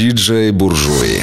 Диджей Буржуи.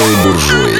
Белые буржуи.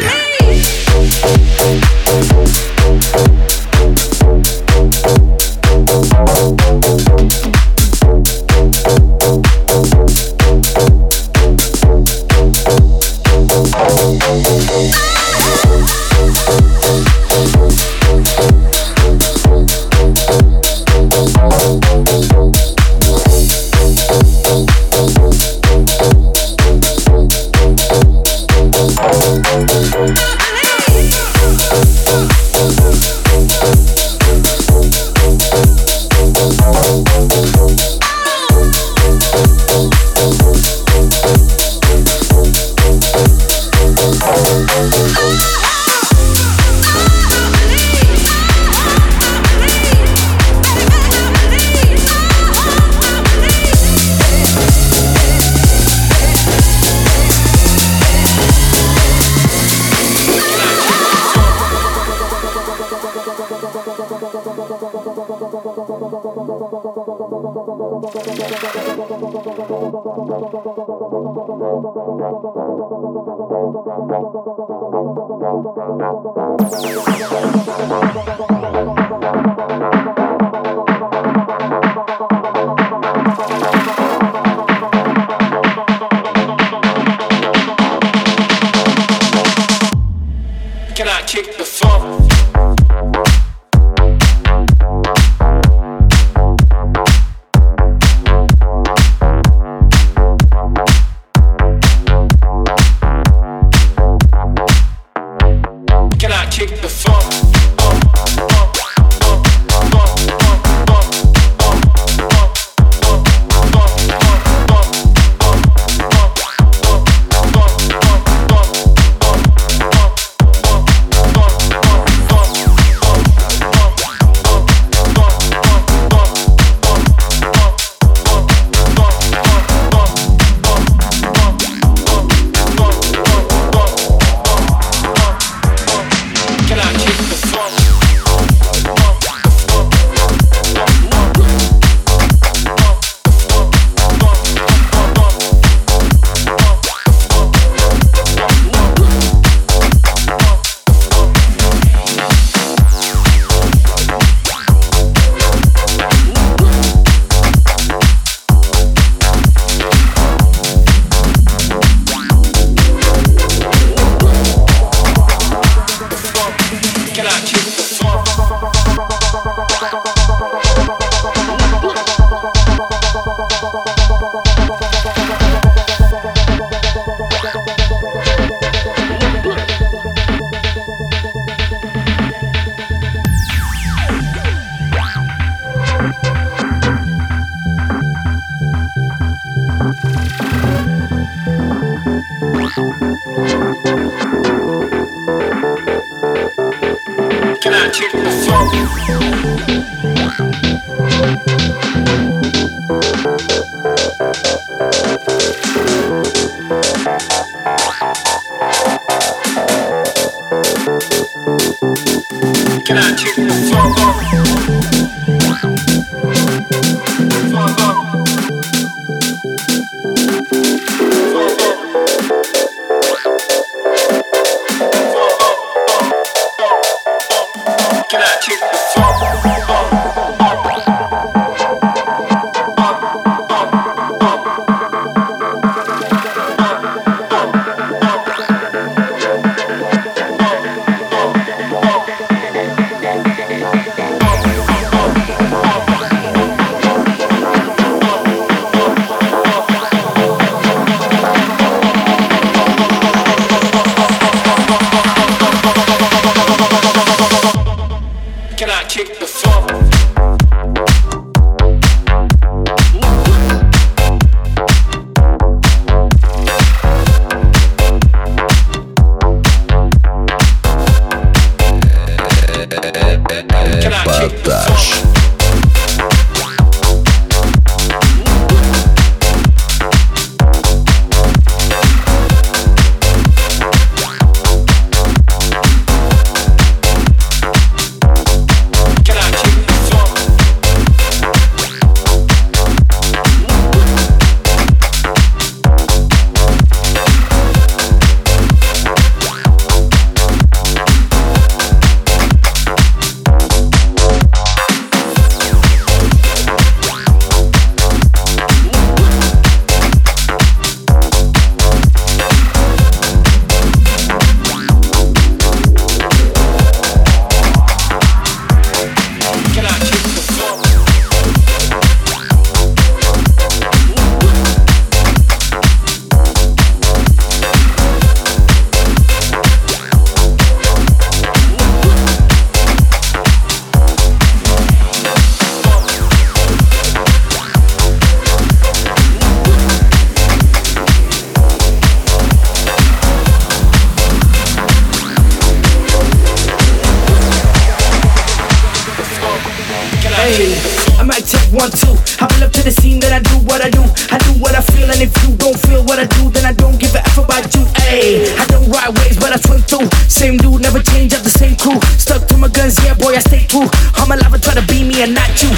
And not you.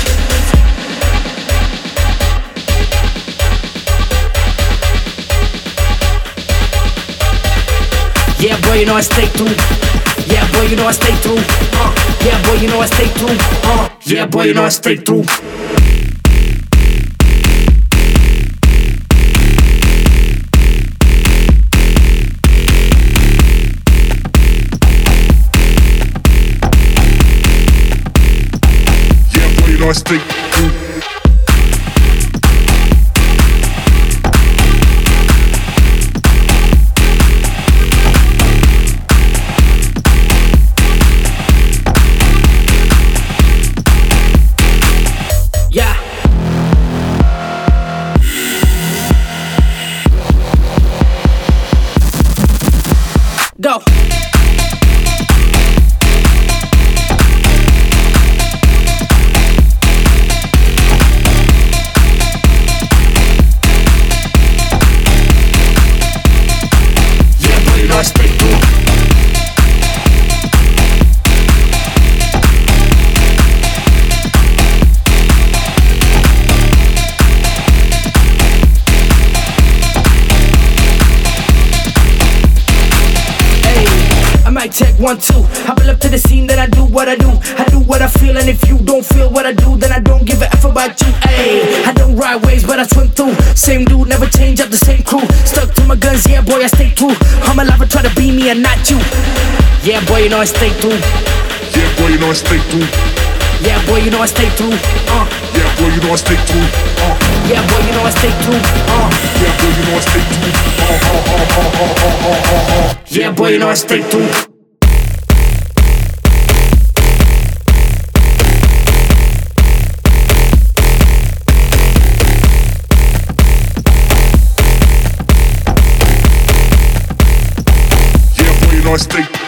Yeah, boy, you know I stay true. Yeah, boy, you know I stay true. Uh, yeah, boy, you know I stay true. Uh, yeah, boy, you know I stay true. Yeah, one, two. I pull up to the scene, then I do what I do. I do what I feel, and if you don't feel what I do, then I don't give a F about you. Hey, I don't ride waves, but I swim through. Same dude, never change up the same crew. Stuck to my guns, yeah, boy, I stay true. I'm alive and try to be me and not you. Yeah, boy, you know I stay true. Yeah, boy, you know I stay true. Yeah, boy, you know I stay true. Uh, Yeah, boy, you know I stay true. Uh, yeah, boy, you know I stay true. Uh, yeah, boy, you know I stay true. Uh, uh, uh, uh, uh, uh, uh, uh. yeah, boy, you know I stay true. Yeah, boy,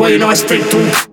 Boy, you know I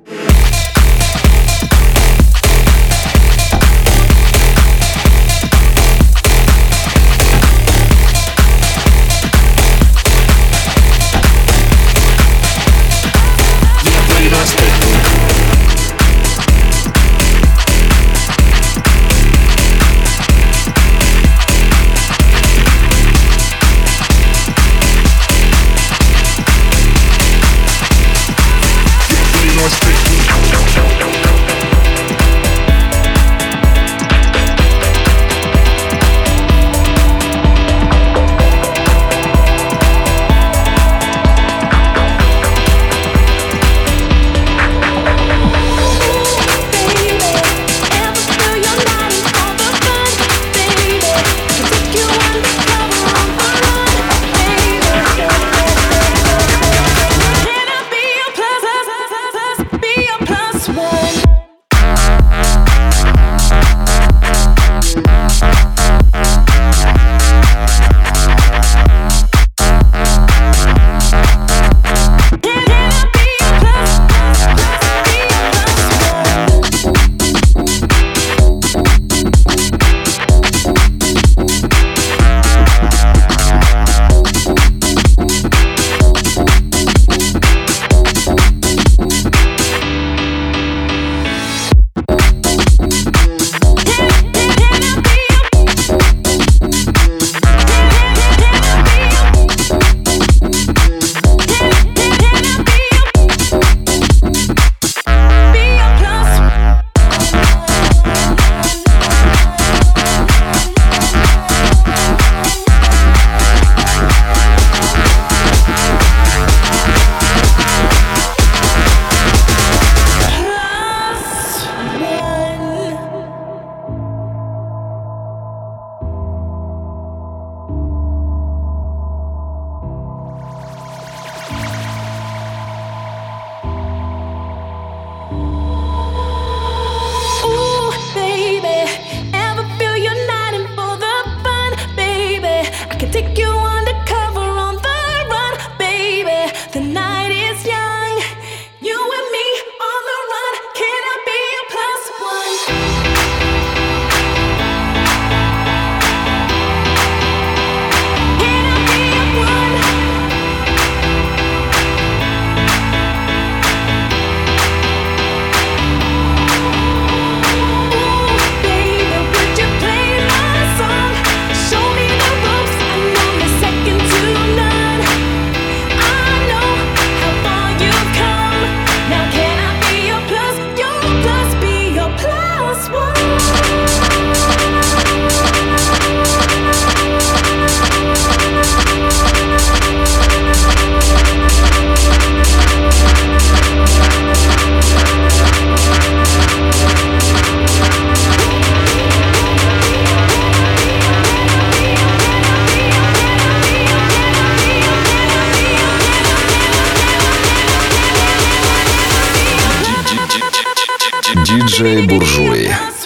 диджеи-буржуи.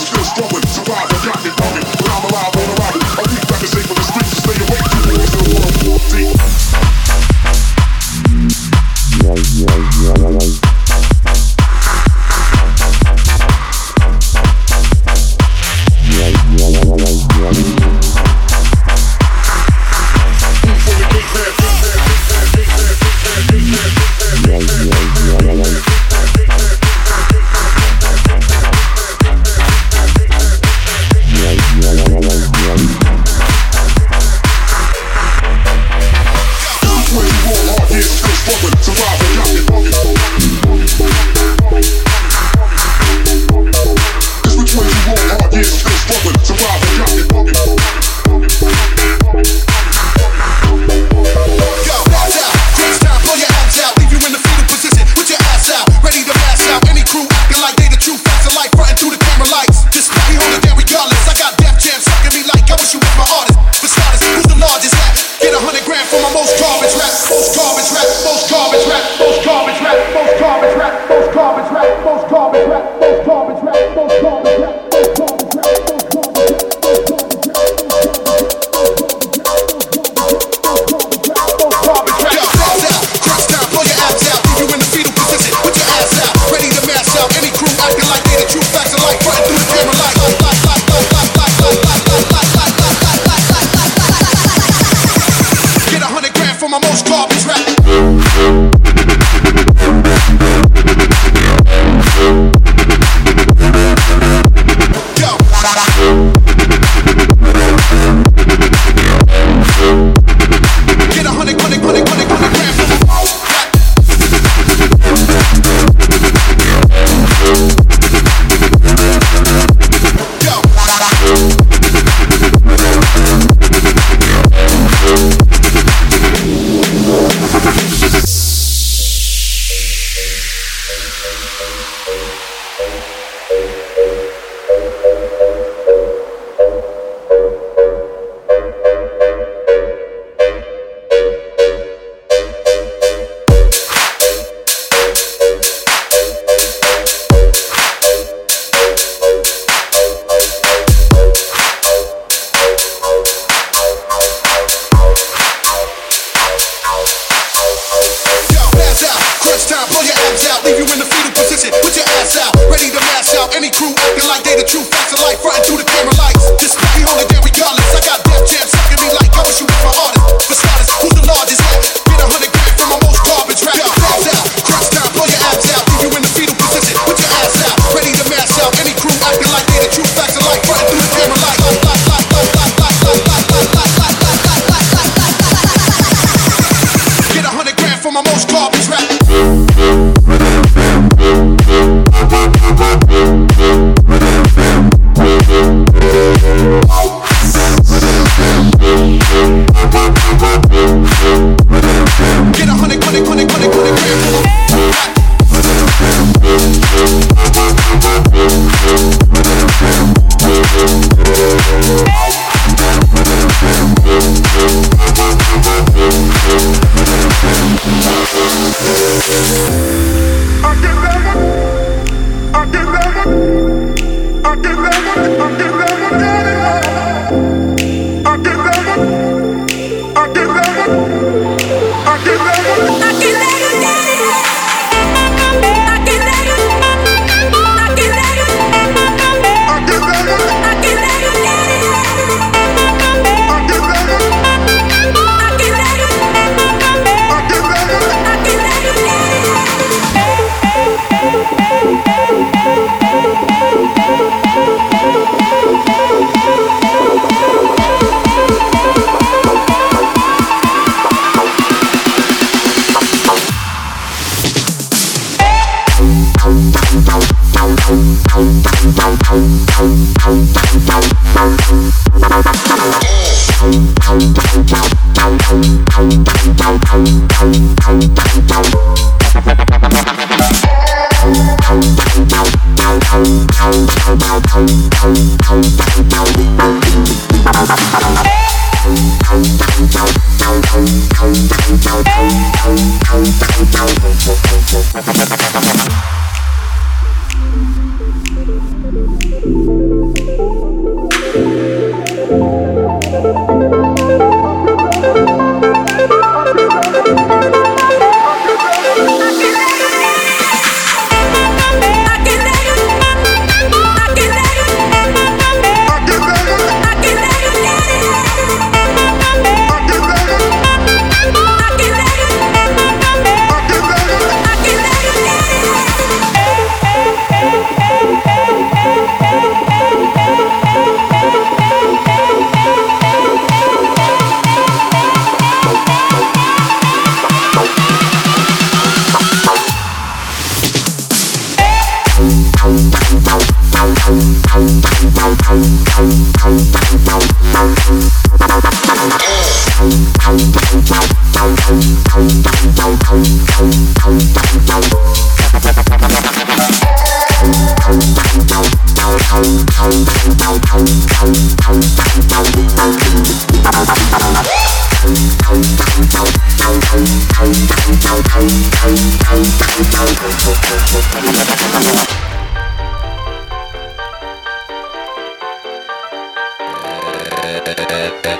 It's just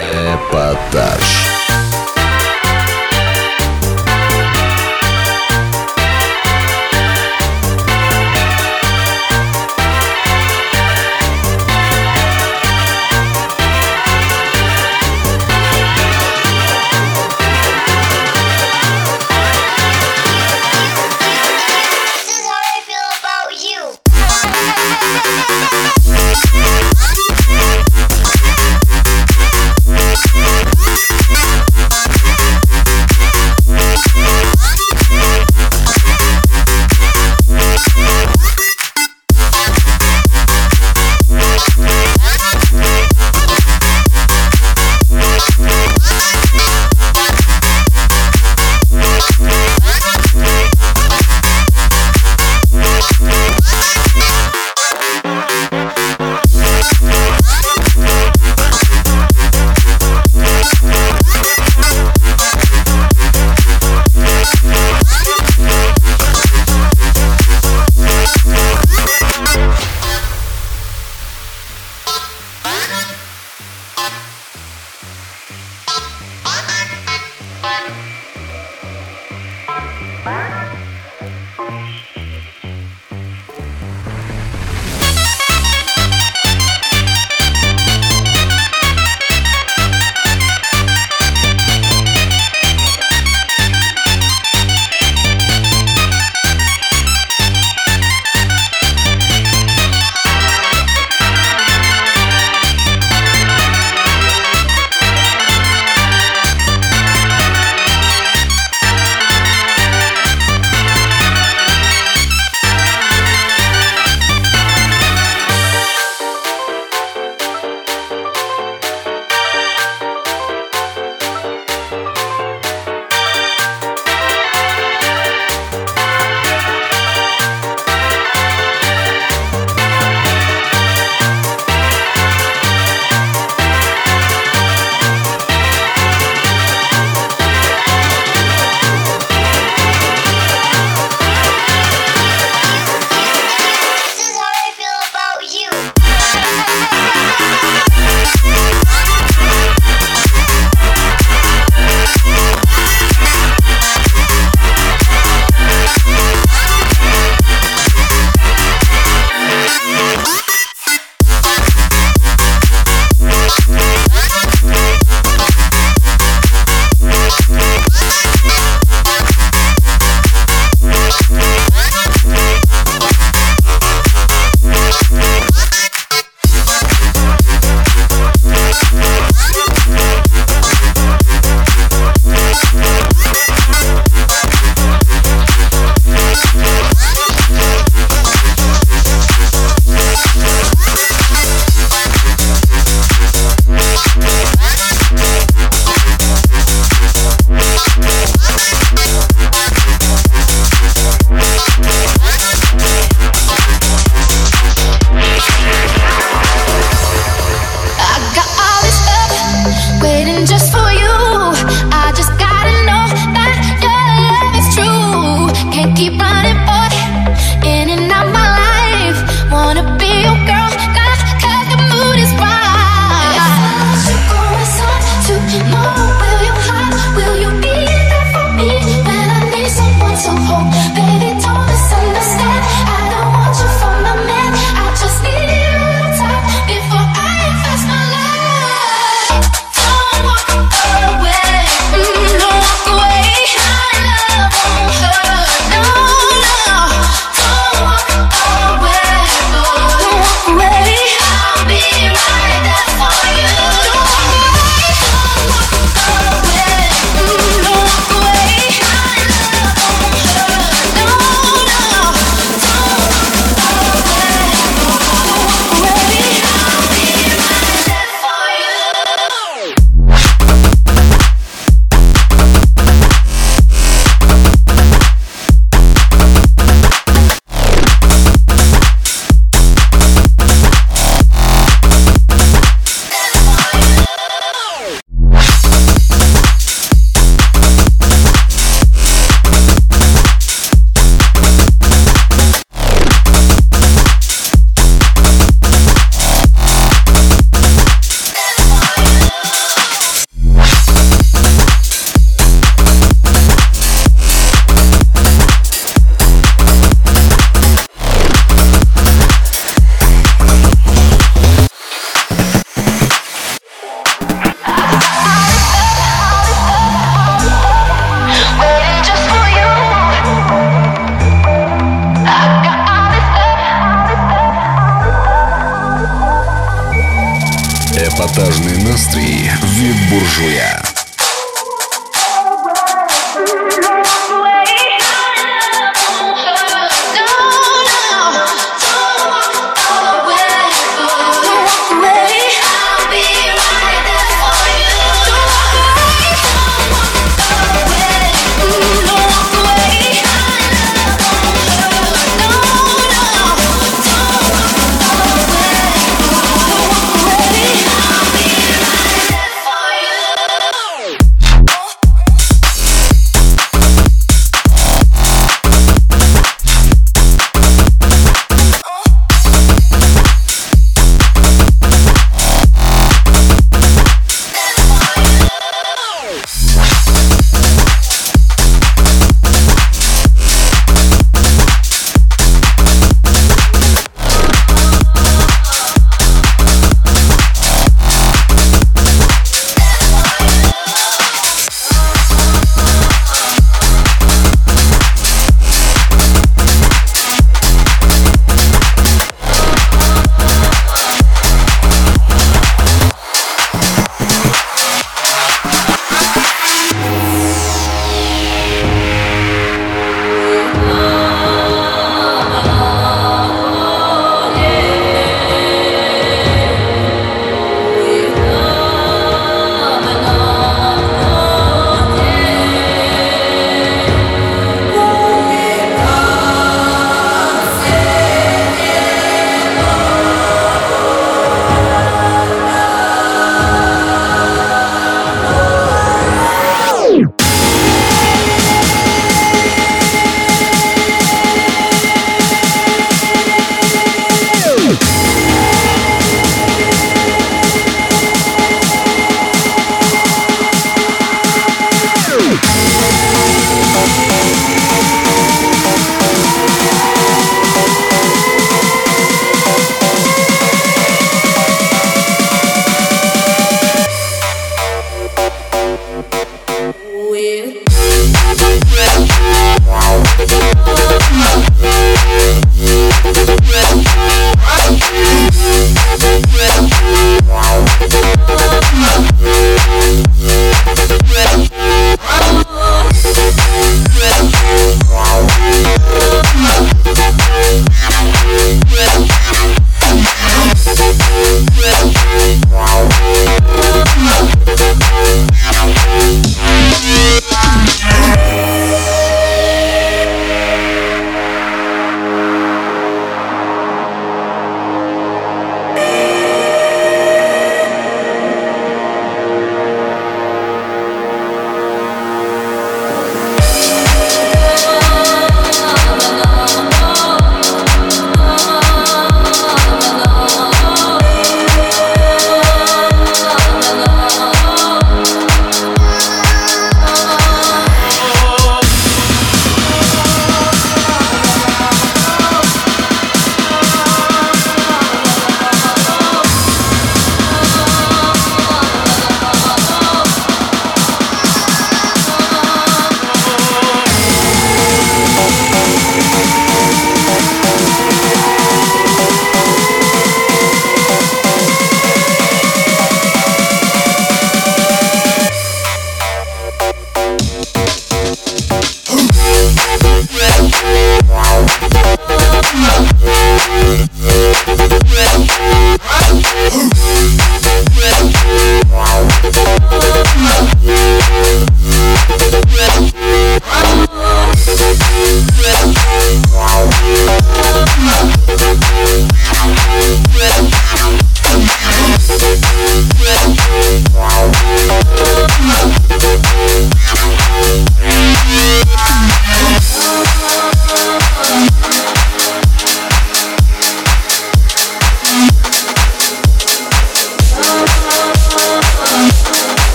Эпатаж.